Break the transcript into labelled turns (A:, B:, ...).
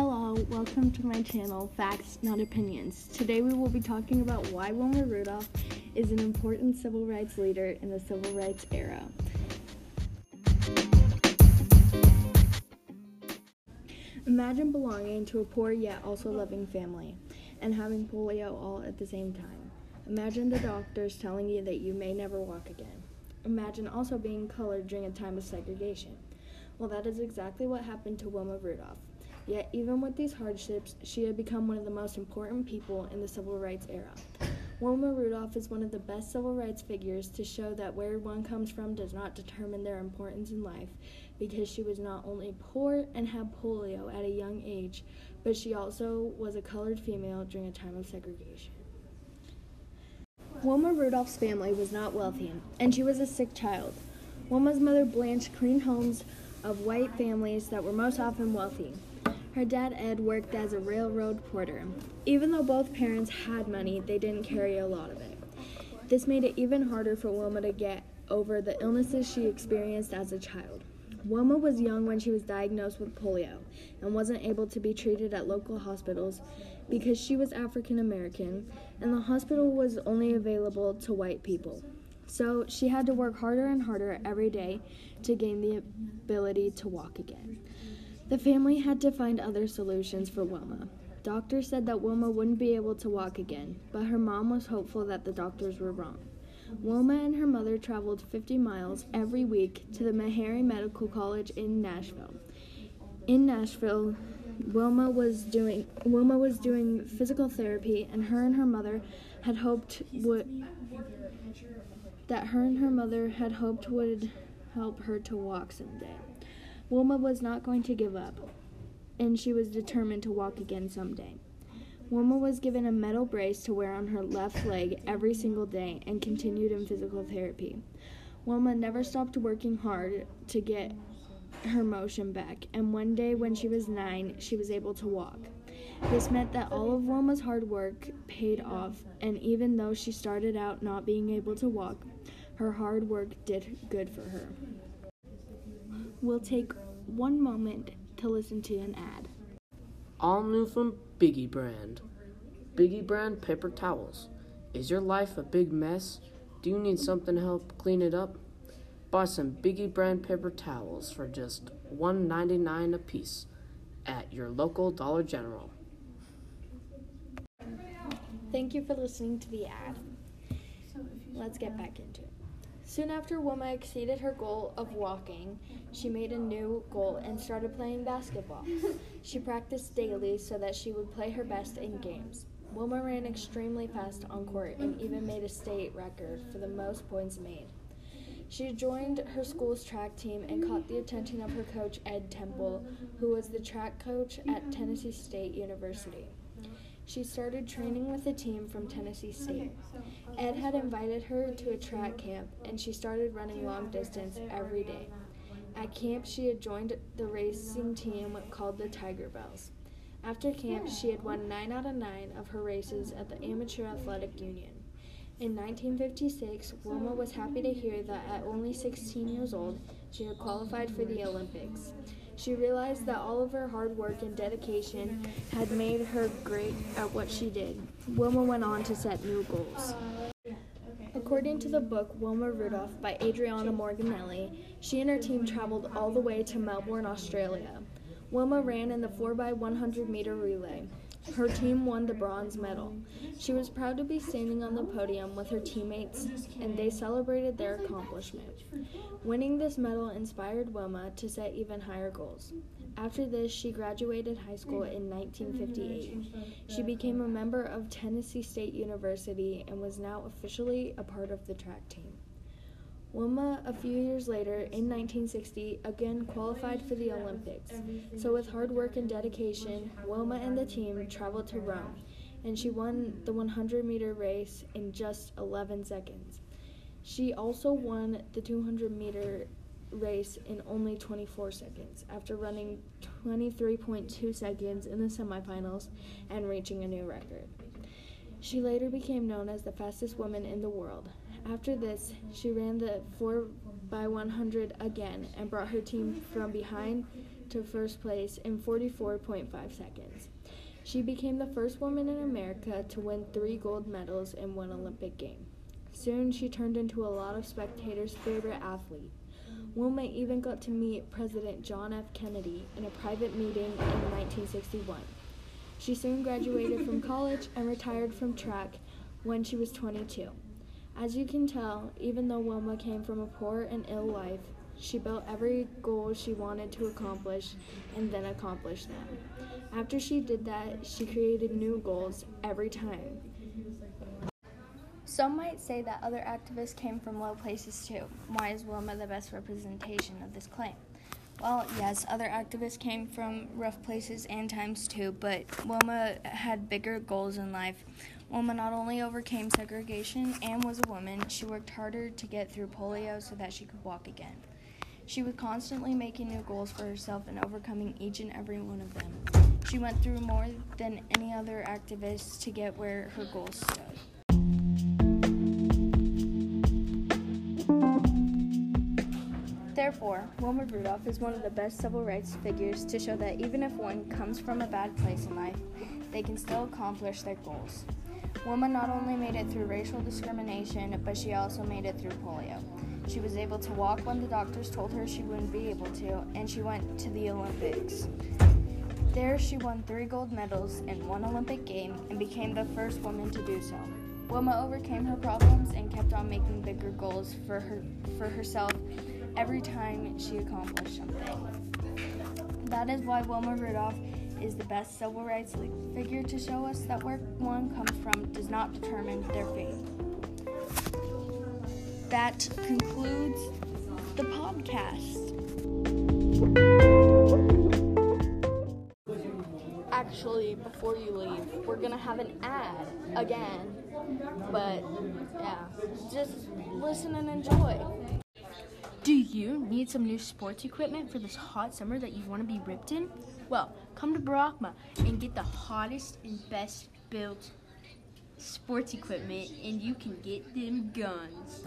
A: Hello, welcome to my channel, Facts Not Opinions. Today we will be talking about why Wilma Rudolph is an important civil rights leader in the civil rights era. Imagine belonging to a poor yet also loving family and having polio all at the same time. Imagine the doctors telling you that you may never walk again. Imagine also being colored during a time of segregation. Well, that is exactly what happened to Wilma Rudolph. Yet, even with these hardships, she had become one of the most important people in the civil rights era. Wilma Rudolph is one of the best civil rights figures to show that where one comes from does not determine their importance in life because she was not only poor and had polio at a young age, but she also was a colored female during a time of segregation. Wilma Rudolph's family was not wealthy, and she was a sick child. Wilma's mother Blanche cleaned homes of white families that were most often wealthy. Her dad, Ed, worked as a railroad porter. Even though both parents had money, they didn't carry a lot of it. This made it even harder for Wilma to get over the illnesses she experienced as a child. Wilma was young when she was diagnosed with polio and wasn't able to be treated at local hospitals because she was African American and the hospital was only available to white people. So she had to work harder and harder every day to gain the ability to walk again. The family had to find other solutions for Wilma. Doctors said that Wilma wouldn't be able to walk again, but her mom was hopeful that the doctors were wrong. Wilma and her mother traveled 50 miles every week to the Meharry Medical College in Nashville. In Nashville, Wilma was doing Wilma was doing physical therapy, and her and her mother had hoped would that her and her mother had hoped would help her to walk someday. Wilma was not going to give up, and she was determined to walk again someday. Wilma was given a metal brace to wear on her left leg every single day and continued in physical therapy. Wilma never stopped working hard to get her motion back, and one day when she was nine, she was able to walk. This meant that all of Wilma's hard work paid off, and even though she started out not being able to walk, her hard work did good for her. We'll take one moment to listen to an ad.
B: All new from Biggie Brand. Biggie Brand paper towels. Is your life a big mess? Do you need something to help clean it up? Buy some Biggie Brand paper towels for just $1.99 a piece at your local Dollar General.
A: Thank you for listening to the ad. Let's get back into it. Soon after Wilma exceeded her goal of walking, she made a new goal and started playing basketball. She practiced daily so that she would play her best in games. Wilma ran extremely fast on court and even made a state record for the most points made. She joined her school's track team and caught the attention of her coach, Ed Temple, who was the track coach at Tennessee State University. She started training with a team from Tennessee State. Ed had invited her to a track camp, and she started running long distance every day. At camp, she had joined the racing team called the Tigerbelles. After camp, she had won 9 out of 9 of her races at the Amateur Athletic Union. In 1956, Wilma was happy to hear that at only 16 years old, she had qualified for the Olympics. She realized that all of her hard work and dedication had made her great at what she did. Wilma went on to set new goals. According to the book Wilma Rudolph by Adrianna Morganelli, she and her team traveled all the way to Melbourne, Australia. Wilma ran in the 4x100 meter relay. Her team won the bronze medal. She was proud to be standing on the podium with her teammates, and they celebrated their accomplishment. Winning this medal inspired Wilma to set even higher goals. After this, she graduated high school in 1958. She became a member of Tennessee State University and was now officially a part of the track team. Wilma, a few years later, in 1960, again qualified for the Olympics. So, with hard work and dedication, Wilma and the team traveled to Rome, and she won the 100 meter race in just 11 seconds. She also won the 200 meter race in only 24 seconds after running 23.2 seconds in the semifinals and reaching a new record. She later became known as the fastest woman in the world. After this, she ran the 4 by 100 again and brought her team from behind to first place in 44.5 seconds. She became the first woman in America to win three gold medals in one Olympic game. Soon she turned into a lot of spectators' favorite athlete. Wilma even got to meet President John F. Kennedy in a private meeting in 1961. She soon graduated from college and retired from track when she was 22. As you can tell, even though Wilma came from a poor and ill life, she built every goal she wanted to accomplish and then accomplished them. After she did that, she created new goals every time. Some might say that other activists came from low places too. Why is Wilma the best representation of this claim? Well, yes, other activists came from rough places and times too, but Wilma had bigger goals in life. Wilma not only overcame segregation and was a woman, she worked harder to get through polio so that she could walk again. She was constantly making new goals for herself and overcoming each and every one of them. She went through more than any other activist to get where her goals stood. Therefore, Wilma Rudolph is one of the best civil rights figures to show that even if one comes from a bad place in life, they can still accomplish their goals. Wilma not only made it through racial discrimination, but she also made it through polio. She was able to walk when the doctors told her she wouldn't be able to, and she went to the Olympics. There, she won three gold medals in one Olympic game and became the first woman to do so. Wilma overcame her problems and kept on making bigger goals for her for herself every time she accomplished something. That is why Wilma Rudolph is the best civil rights figure to show us that where one comes from does not determine their fate that concludes the podcast. Actually, before you leave, we're gonna have an ad again. But yeah, just listen and enjoy.
C: You need some new sports equipment for this hot summer that you want to be ripped in? Well, come to Barackma and get the hottest and best built sports equipment, and you can get them guns.